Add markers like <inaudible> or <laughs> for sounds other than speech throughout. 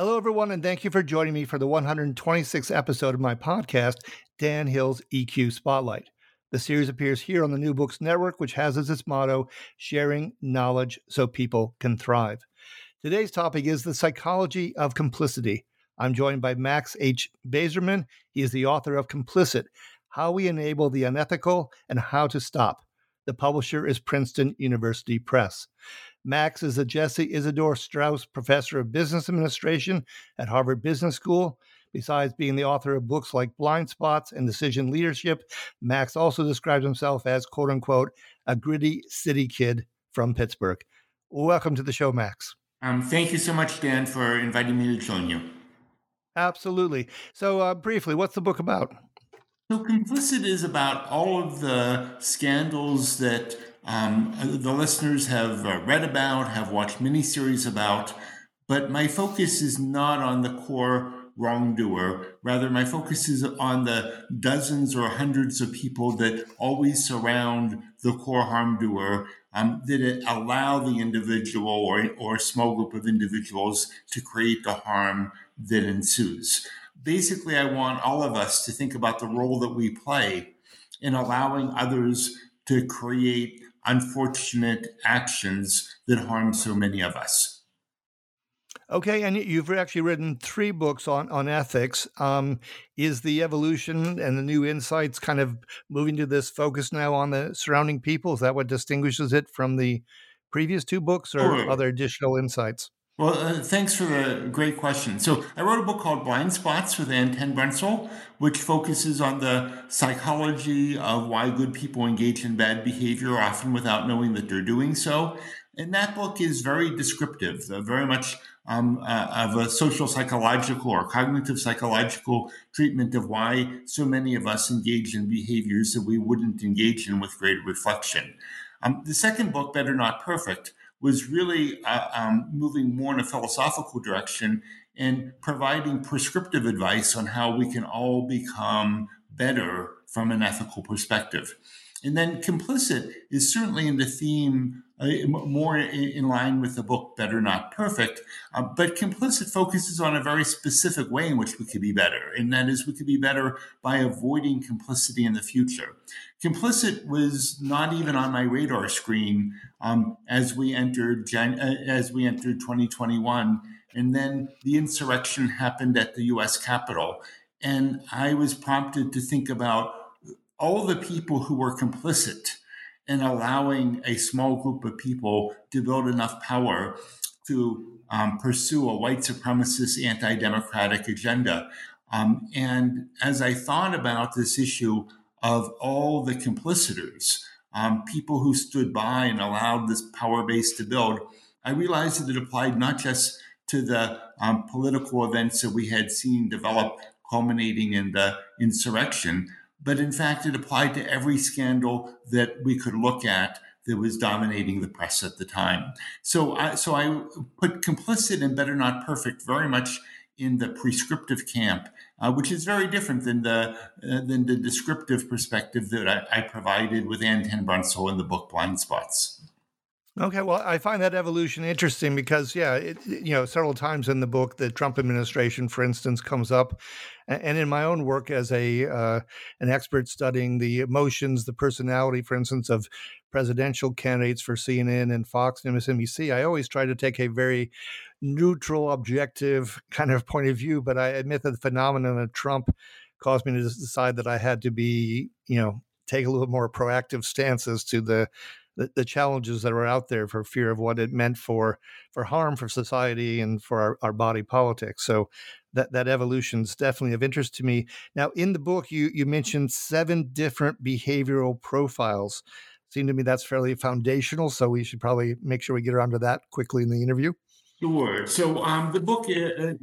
Hello, everyone, and thank you for joining me for the 126th episode of my podcast, Dan Hill's EQ Spotlight. The series appears here on the New Books Network, which has as its motto, sharing knowledge so people can thrive. Today's topic is the psychology of complicity. I'm joined by Max H. Bazerman. He is the author of Complicit How We Enable the Unethical and How to Stop. The publisher is Princeton University Press. Max is a Jesse Isidor Straus Professor of Business Administration at Harvard Business School. Besides being the author of books like Blind Spots and Decision Leadership, Max also describes himself as, quote unquote, a gritty city kid from Pittsburgh. Welcome to the show, Max. Um, thank you so much, Dan, for inviting me to join you. Absolutely. So, uh, briefly, what's the book about? So, Complicit is about all of the scandals that um, the listeners have uh, read about, have watched miniseries about, but my focus is not on the core wrongdoer. Rather, my focus is on the dozens or hundreds of people that always surround the core harm doer um, that allow the individual or, or a small group of individuals to create the harm that ensues. Basically, I want all of us to think about the role that we play in allowing others to create unfortunate actions that harm so many of us. Okay, and you've actually written three books on on ethics. Um, is the evolution and the new insights kind of moving to this focus now on the surrounding people? Is that what distinguishes it from the previous two books, or oh. other additional insights? Well, uh, thanks for the great question. So, I wrote a book called Blind Spots with Anne Ten which focuses on the psychology of why good people engage in bad behavior, often without knowing that they're doing so. And that book is very descriptive, uh, very much um, uh, of a social psychological or cognitive psychological treatment of why so many of us engage in behaviors that we wouldn't engage in with greater reflection. Um, the second book, Better Not Perfect, was really uh, um, moving more in a philosophical direction and providing prescriptive advice on how we can all become better from an ethical perspective. And then complicit is certainly in the theme uh, more in line with the book Better Not Perfect. Uh, but complicit focuses on a very specific way in which we could be better, and that is we could be better by avoiding complicity in the future. Complicit was not even on my radar screen um, as we entered uh, as we entered 2021, and then the insurrection happened at the U.S. Capitol, and I was prompted to think about all the people who were complicit in allowing a small group of people to build enough power to um, pursue a white supremacist anti democratic agenda. Um, and as I thought about this issue of all the complicitors, um, people who stood by and allowed this power base to build, I realized that it applied not just to the um, political events that we had seen develop culminating in the insurrection, but in fact, it applied to every scandal that we could look at that was dominating the press at the time. So, I, so I put complicit and better not perfect very much in the prescriptive camp, uh, which is very different than the uh, than the descriptive perspective that I, I provided with Ann Tenbrunsel in the book Blind Spots. Okay, well, I find that evolution interesting because, yeah, it, you know, several times in the book, the Trump administration, for instance, comes up, and in my own work as a uh, an expert studying the emotions, the personality, for instance, of presidential candidates for CNN and Fox and MSNBC, I always try to take a very neutral, objective kind of point of view. But I admit that the phenomenon of Trump caused me to decide that I had to be, you know, take a little more proactive stances to the the, the, challenges that were out there for fear of what it meant for for harm for society and for our, our body politics. So that that evolution is definitely of interest to me. Now, in the book, you you mentioned seven different behavioral profiles. Seemed to me that's fairly foundational, so we should probably make sure we get around to that quickly in the interview. Sure. So um, the book uh,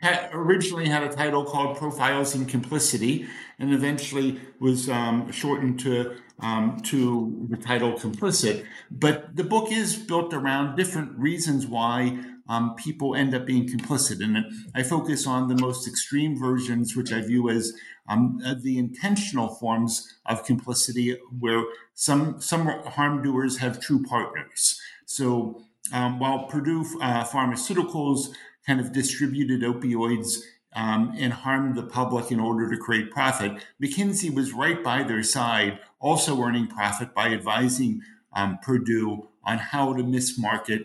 had originally had a title called Profiles in Complicity, and eventually was um, shortened to um, to the title Complicit. But the book is built around different reasons why um, people end up being complicit. And I focus on the most extreme versions, which I view as um, the intentional forms of complicity, where some some harm doers have true partners. So um, while Purdue uh, Pharmaceuticals kind of distributed opioids um, and harmed the public in order to create profit, McKinsey was right by their side, also earning profit by advising um, Purdue on how to mismarket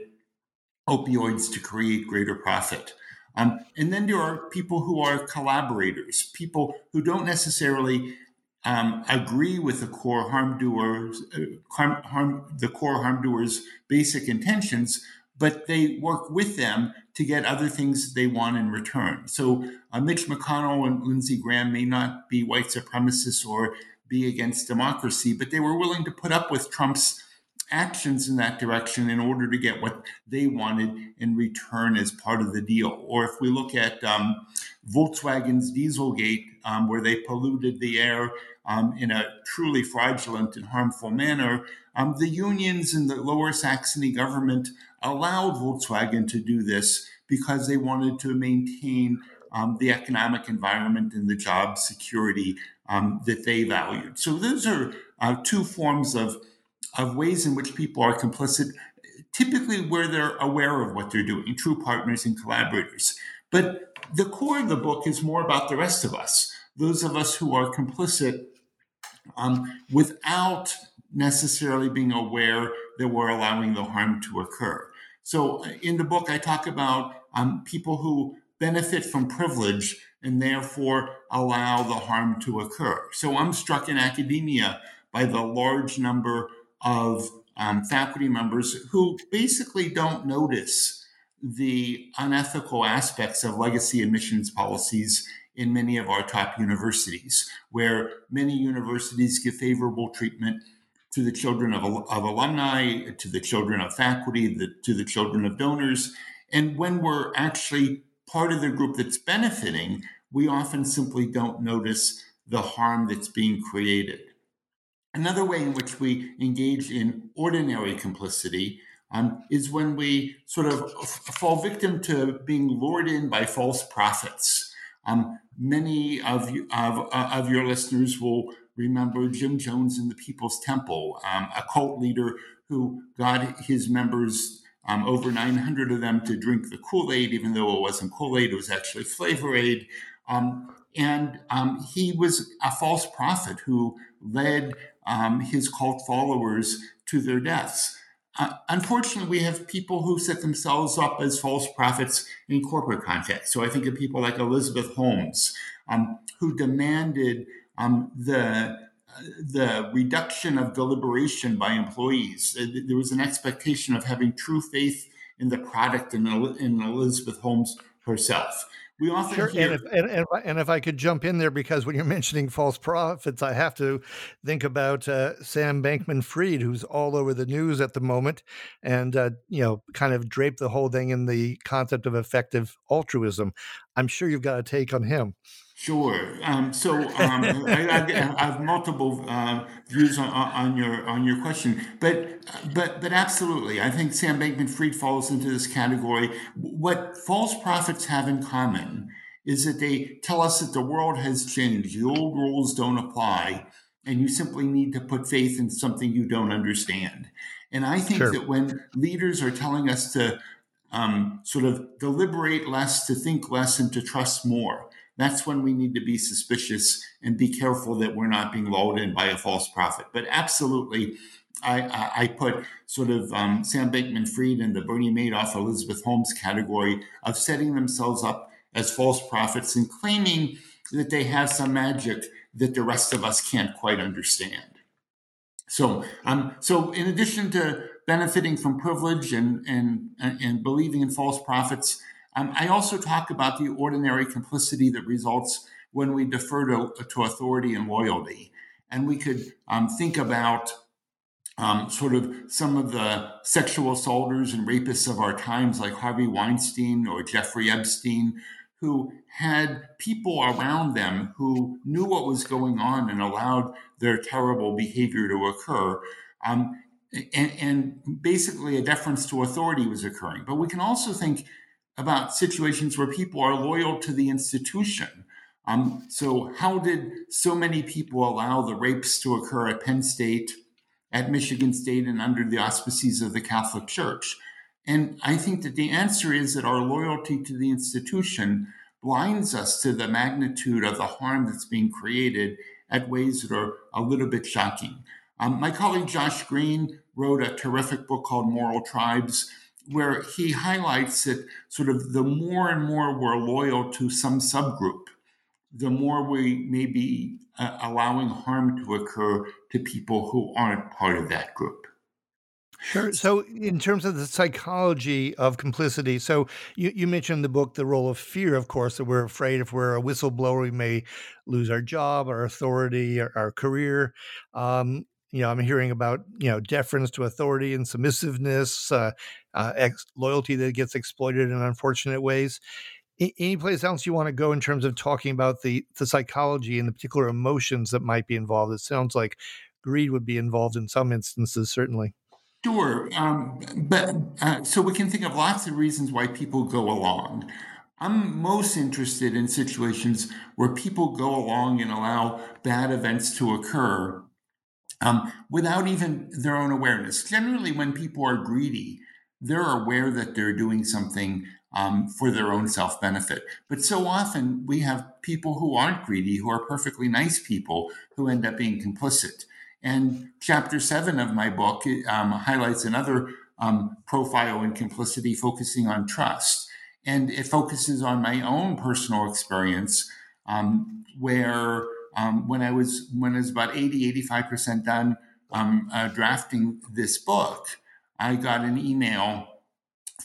opioids to create greater profit. Um, and then there are people who are collaborators, people who don't necessarily um, agree with the core harm doers, uh, harm, harm, the core harm doers' basic intentions, but they work with them to get other things they want in return. So uh, Mitch McConnell and Lindsey Graham may not be white supremacists or be against democracy, but they were willing to put up with Trump's actions in that direction in order to get what they wanted in return as part of the deal. Or if we look at um, Volkswagen's Dieselgate, um, where they polluted the air um, in a truly fraudulent and harmful manner, um, the unions in the Lower Saxony government allowed Volkswagen to do this because they wanted to maintain um, the economic environment and the job security um, that they valued. So those are uh, two forms of of ways in which people are complicit, typically where they're aware of what they're doing, true partners and collaborators. But the core of the book is more about the rest of us, those of us who are complicit um, without necessarily being aware that we're allowing the harm to occur. So uh, in the book, I talk about um, people who benefit from privilege and therefore allow the harm to occur. So I'm struck in academia by the large number of um, faculty members who basically don't notice the unethical aspects of legacy admissions policies in many of our top universities, where many universities give favorable treatment to the children of, of alumni, to the children of faculty, the, to the children of donors. And when we're actually part of the group that's benefiting, we often simply don't notice the harm that's being created. Another way in which we engage in ordinary complicity um, is when we sort of fall victim to being lured in by false prophets. Um, many of, you, of, uh, of your listeners will remember Jim Jones in the People's Temple, um, a cult leader who got his members, um, over 900 of them, to drink the Kool Aid, even though it wasn't Kool Aid, it was actually Flavor Aid. Um, and um, he was a false prophet who led um, his cult followers to their deaths. Uh, unfortunately, we have people who set themselves up as false prophets in corporate context. So I think of people like Elizabeth Holmes, um, who demanded um, the the reduction of deliberation by employees. Uh, there was an expectation of having true faith in the product in, in Elizabeth Holmes herself. We often sure, hear- and, if, and, and, and, if I could jump in there, because when you're <laughs> mentioning false prophets, I have to think about uh, Sam Bankman Fried, who's all over the news at the moment, and uh, you know, kind of drape the whole thing in the concept of effective altruism. I'm sure you've got a take on him. Sure. Um, so um, I, I, have multiple uh, views on, on, your on your question, but but but absolutely, I think Sam Bankman-Fried falls into this category. What false prophets have in common is that they tell us that the world has changed, the old rules don't apply, and you simply need to put faith in something you don't understand. And I think sure. that when leaders are telling us to um, sort of deliberate less, to think less, and to trust more that's when we need to be suspicious and be careful that we're not being lulled in by a false prophet. But absolutely, I, I put sort of um, Sam Bankman Fried and the Bernie Madoff, Elizabeth Holmes category of setting themselves up as false prophets and claiming that they have some magic that the rest of us can't quite understand. So, um, so in addition to benefiting from privilege and and and believing in false prophets, um, I also talk about the ordinary complicity that results when we defer to, to authority and loyalty, and we could um, think about um, sort of some of the sexual assaulters and rapists of our times, like Harvey Weinstein or Jeffrey Epstein, who had people around them who knew what was going on and allowed their terrible behavior to occur. Um, and, and, basically, a deference to authority was occurring. But we can also think about situations where people are loyal to the institution. Um, so, how did so many people allow the rapes to occur at Penn State, at Michigan State, and under the auspices of the Catholic Church? And I think that the answer is that our loyalty to the institution blinds us to the magnitude of the harm that's being created at ways that are a little bit shocking. Um, my colleague Josh Greene wrote a terrific book called Moral Tribes, where he highlights that sort of the more and more we're loyal to some subgroup, the more we may be uh, allowing harm to occur to people who aren't part of that group. Sure. So, in terms of the psychology of complicity, so you, you mentioned the book the role of fear, of course, that we're afraid if we're a whistleblower, we may lose our job, our authority, our, our career. Um, you know, I'm hearing about you know deference to authority and submissiveness, uh, uh, ex- loyalty that gets exploited in unfortunate ways. any place else you want to go in terms of talking about the the psychology and the particular emotions that might be involved? It sounds like greed would be involved in some instances, certainly. Sure. Um, but uh, so we can think of lots of reasons why people go along. I'm most interested in situations where people go along and allow bad events to occur um, without even their own awareness. Generally, when people are greedy, they're aware that they're doing something um, for their own self benefit. But so often we have people who aren't greedy, who are perfectly nice people, who end up being complicit. And chapter seven of my book um, highlights another um, profile in complicity, focusing on trust. And it focuses on my own personal experience, um, where um, when I was when I was about 80, 85 percent done um, uh, drafting this book, I got an email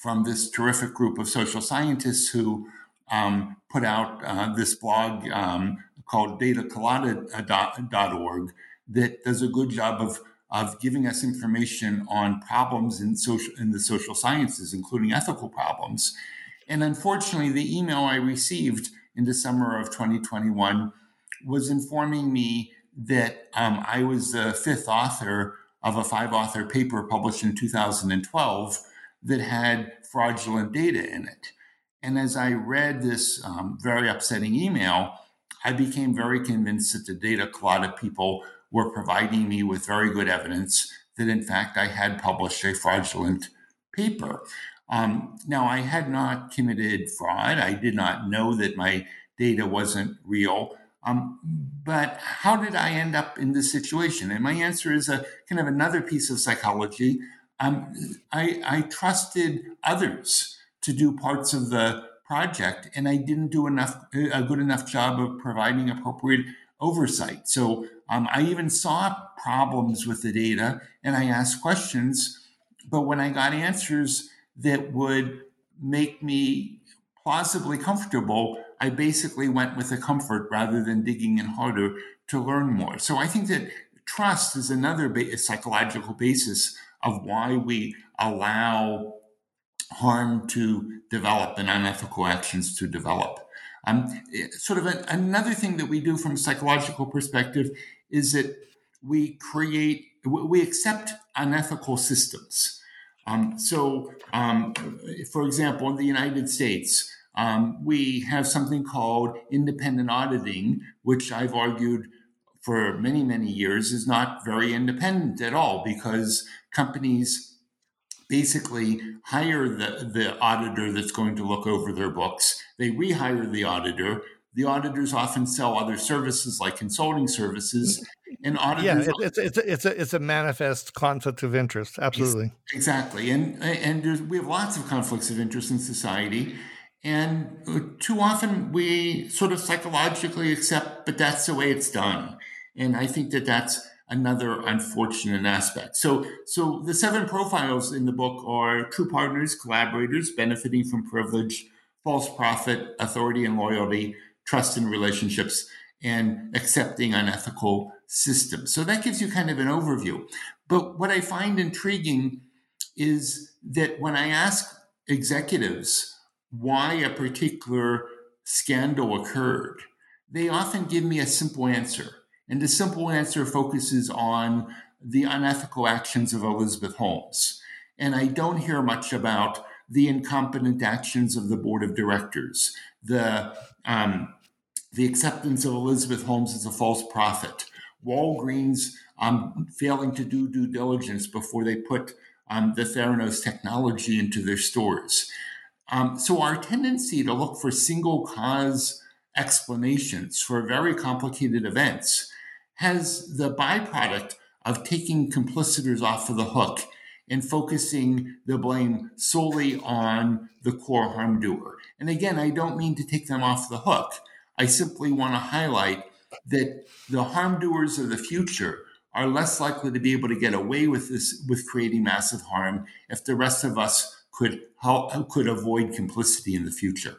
from this terrific group of social scientists who um, put out uh, this blog called datacolada.org that does a good job of of giving us information on problems in social in the social sciences, including ethical problems. And unfortunately, the email I received in the summer of 2021 was informing me that um, I was the fifth author of a five author paper published in 2012 that had fraudulent data in it. And as I read this um, very upsetting email, I became very convinced that the data colada people were providing me with very good evidence that, in fact, I had published a fraudulent paper. Um, now, I had not committed fraud. I did not know that my data wasn't real. Um, but how did I end up in this situation? And my answer is a kind of another piece of psychology. Um, I, I trusted others to do parts of the project, and I didn't do enough a good enough job of providing appropriate oversight. So um, I even saw problems with the data and I asked questions, but when I got answers that would make me plausibly comfortable, I basically went with the comfort rather than digging in harder to learn more. So I think that trust is another ba- psychological basis of why we allow harm to develop and unethical actions to develop. Um, sort of a, another thing that we do from a psychological perspective is that we create, we accept unethical systems. Um, so, um, for example, in the United States, um, we have something called independent auditing, which I've argued for many, many years is not very independent at all because companies basically hire the, the auditor that's going to look over their books. They rehire the auditor. The auditors often sell other services like consulting services, <laughs> and auditors. Yeah, it's it's a, it's a it's a manifest conflict of interest. Absolutely, exactly, and and we have lots of conflicts of interest in society, and too often we sort of psychologically accept, but that's the way it's done, and I think that that's another unfortunate aspect. So, so the seven profiles in the book are true partners, collaborators, benefiting from privilege, false prophet, authority and loyalty, trust in relationships, and accepting unethical systems. So that gives you kind of an overview. But what I find intriguing is that when I ask executives why a particular scandal occurred, they often give me a simple answer. And the simple answer focuses on the unethical actions of Elizabeth Holmes. And I don't hear much about the incompetent actions of the board of directors, the, um, the acceptance of Elizabeth Holmes as a false prophet, Walgreens um, failing to do due diligence before they put um, the Theranos technology into their stores. Um, so our tendency to look for single cause explanations for very complicated events has the byproduct of taking complicitors off of the hook and focusing the blame solely on the core harm doer. And again, I don't mean to take them off the hook. I simply want to highlight that the harm doers of the future are less likely to be able to get away with this with creating massive harm if the rest of us could help, could avoid complicity in the future.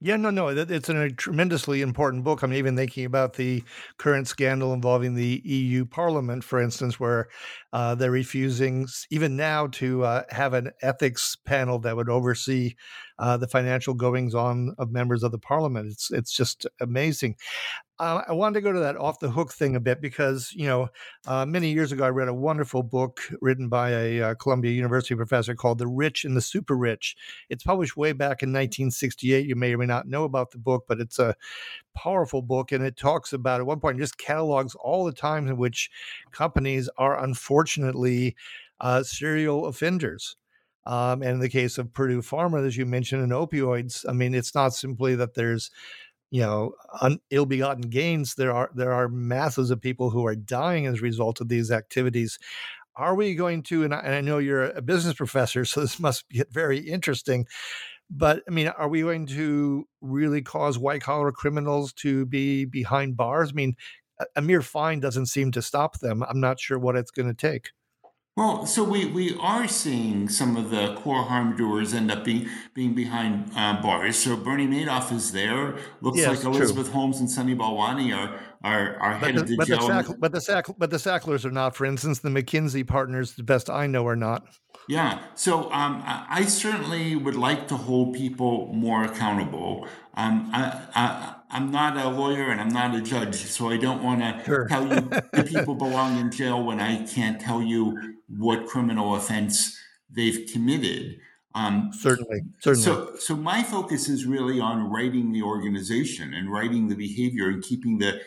Yeah, no, no, it's a tremendously important book. I'm even thinking about the current scandal involving the EU Parliament, for instance, where uh, they're refusing even now to uh, have an ethics panel that would oversee uh, the financial goings on of members of the Parliament. It's it's just amazing. Uh, I wanted to go to that off the hook thing a bit because, you know, uh, many years ago, I read a wonderful book written by a uh, Columbia University professor called The Rich and the Super Rich. It's published way back in 1968. You may or may not know about the book, but it's a powerful book. And it talks about, at one point, just catalogs all the times in which companies are unfortunately uh, serial offenders. Um, and in the case of Purdue Pharma, as you mentioned, and opioids, I mean, it's not simply that there's you know un, ill-begotten gains there are there are masses of people who are dying as a result of these activities. Are we going to and I, and I know you're a business professor <laughs> so this must get very interesting but i mean are we going to really cause white collar criminals to be behind bars? I mean a, a mere fine doesn't seem to stop them. I'm not sure what it's going to take well, so we, we are seeing some of the core harm doers end up being being behind uh, bars. So Bernie Madoff is there. Looks yes, like Elizabeth true. Holmes and Sunny Balwani are are, are headed to but jail. The Sack, but the Sack, but the Sacklers are not. For instance, the McKinsey partners, the best I know, are not. Yeah. So um, I certainly would like to hold people more accountable. Um, I, I, I'm not a lawyer and I'm not a judge, so I don't want to sure. tell you the <laughs> people belong in jail when I can't tell you what criminal offense they've committed. Um, certainly, certainly. So, so my focus is really on writing the organization and writing the behavior and keeping the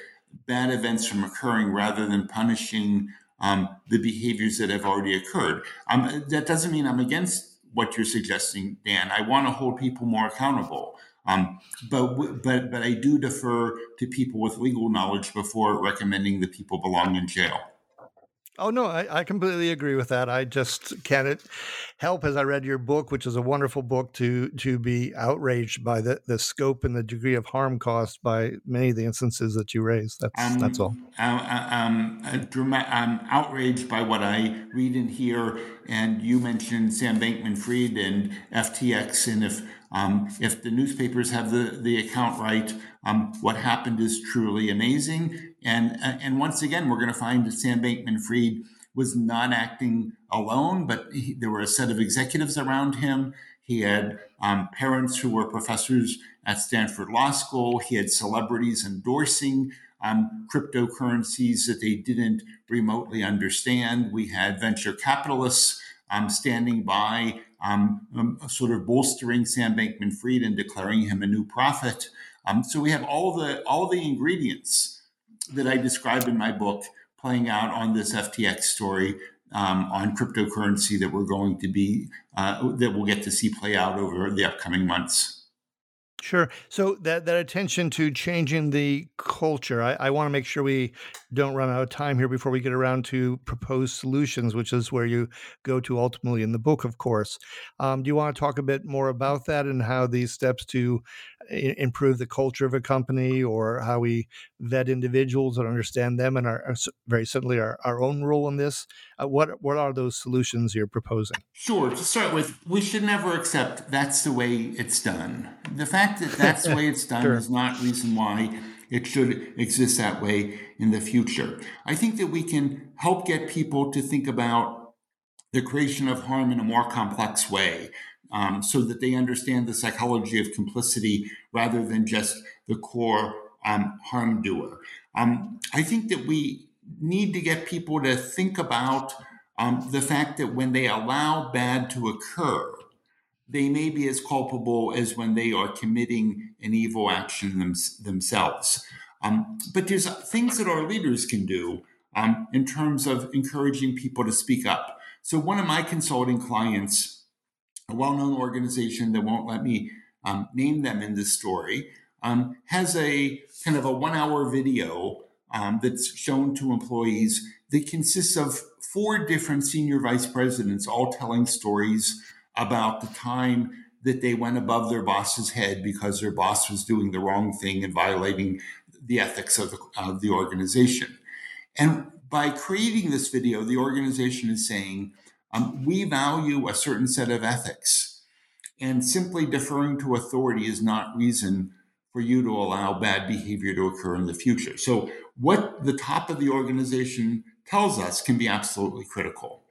bad events from occurring rather than punishing um, the behaviors that have already occurred. Um, that doesn't mean I'm against what you're suggesting, Dan. I want to hold people more accountable. Um, but but but I do defer to people with legal knowledge before recommending that people belong in jail. Oh no, I, I, completely agree with that. I just can't help as I read your book, which is a wonderful book, to to be outraged by the, the scope and the degree of harm caused by many of the instances that you raise. That's um, that's all. Um, I'm outraged by what I read and hear, and you mentioned Sam Bankman-Fried and FTX, and if um, if the newspapers have the, the account right, um, what happened is truly amazing. And, and once again, we're going to find that Sam Bankman Fried was not acting alone, but he, there were a set of executives around him. He had um, parents who were professors at Stanford Law School. He had celebrities endorsing um, cryptocurrencies that they didn't remotely understand. We had venture capitalists um, standing by um, um, sort of bolstering Sam Bankman-Fried and declaring him a new prophet. Um, so we have all the all the ingredients that I described in my book playing out on this FTX story um, on cryptocurrency that we're going to be uh, that we'll get to see play out over the upcoming months. Sure. So that that attention to changing the culture, I, I want to make sure we don't run out of time here before we get around to proposed solutions, which is where you go to ultimately in the book, of course. Um, do you want to talk a bit more about that and how these steps to improve the culture of a company or how we vet individuals and understand them and our, our very simply our, our own role in this? Uh, what what are those solutions you're proposing? Sure. To start with, we should never accept that's the way it's done. The fact that that's the way it's <laughs> done sure. is not reason why it should exist that way in the future. I think that we can help get people to think about the creation of harm in a more complex way um, so that they understand the psychology of complicity rather than just the core um, harm doer. Um, I think that we need to get people to think about um, the fact that when they allow bad to occur, they may be as culpable as when they are committing an evil action them, themselves. Um, but there's things that our leaders can do um, in terms of encouraging people to speak up. So one of my consulting clients, a well-known organization that won't let me um, name them in this story, um, has a kind of a one-hour video um, that's shown to employees that consists of four different senior vice presidents all telling stories about the time that they went above their boss's head because their boss was doing the wrong thing and violating the ethics of the, of the organization. And by creating this video, the organization is saying, um, we value a certain set of ethics. And simply deferring to authority is not reason for you to allow bad behavior to occur in the future. So, what the top of the organization tells us can be absolutely critical.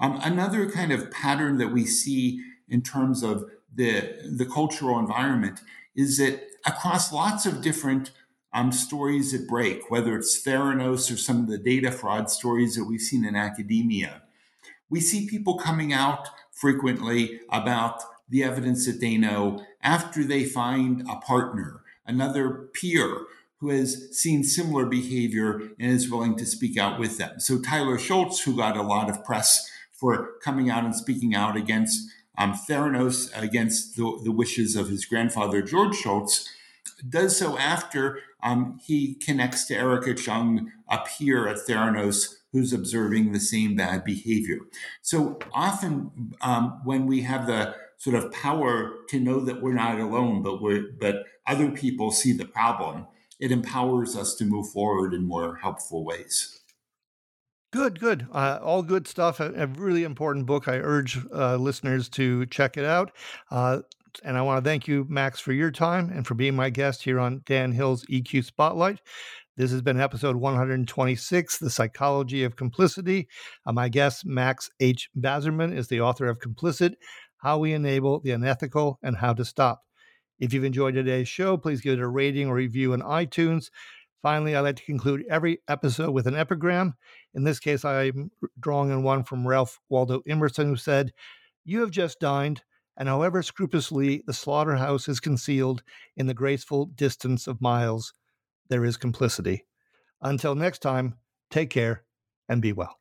Um, another kind of pattern that we see in terms of the, the cultural environment is that across lots of different um, stories that break, whether it's Theranos or some of the data fraud stories that we've seen in academia, we see people coming out frequently about the evidence that they know after they find a partner, another peer who has seen similar behavior and is willing to speak out with them. So Tyler Shultz, who got a lot of press for coming out and speaking out against um, Theranos, against the, the, wishes of his grandfather, George Shultz, does so after um, he connects to Erika Cheung, up here at Theranos, who's observing the same bad behavior. So often, um, when we have the sort of power to know that we're not alone, but we're but other people see the problem, it empowers us to move forward in more helpful ways. Good, good. Uh, all good stuff. A, a, really important book. I urge uh, listeners to check it out. Uh, and I want to thank you, Max, for your time and for being my guest here on Dan Hill's EQ Spotlight. This has been episode 126, The Psychology of Complicity. Uh, my guest, Max H. Bazerman, is the author of Complicit How We Enable the Unethical and How to Stop. If you've enjoyed today's show, please give it a rating or review on iTunes. Finally, I like to conclude every episode with an epigram. In this case, I'm drawing on one from Ralph Waldo Emerson, who said, You have just dined, and however scrupulously the slaughterhouse is concealed in the graceful distance of miles, there is complicity. Until next time, take care and be well.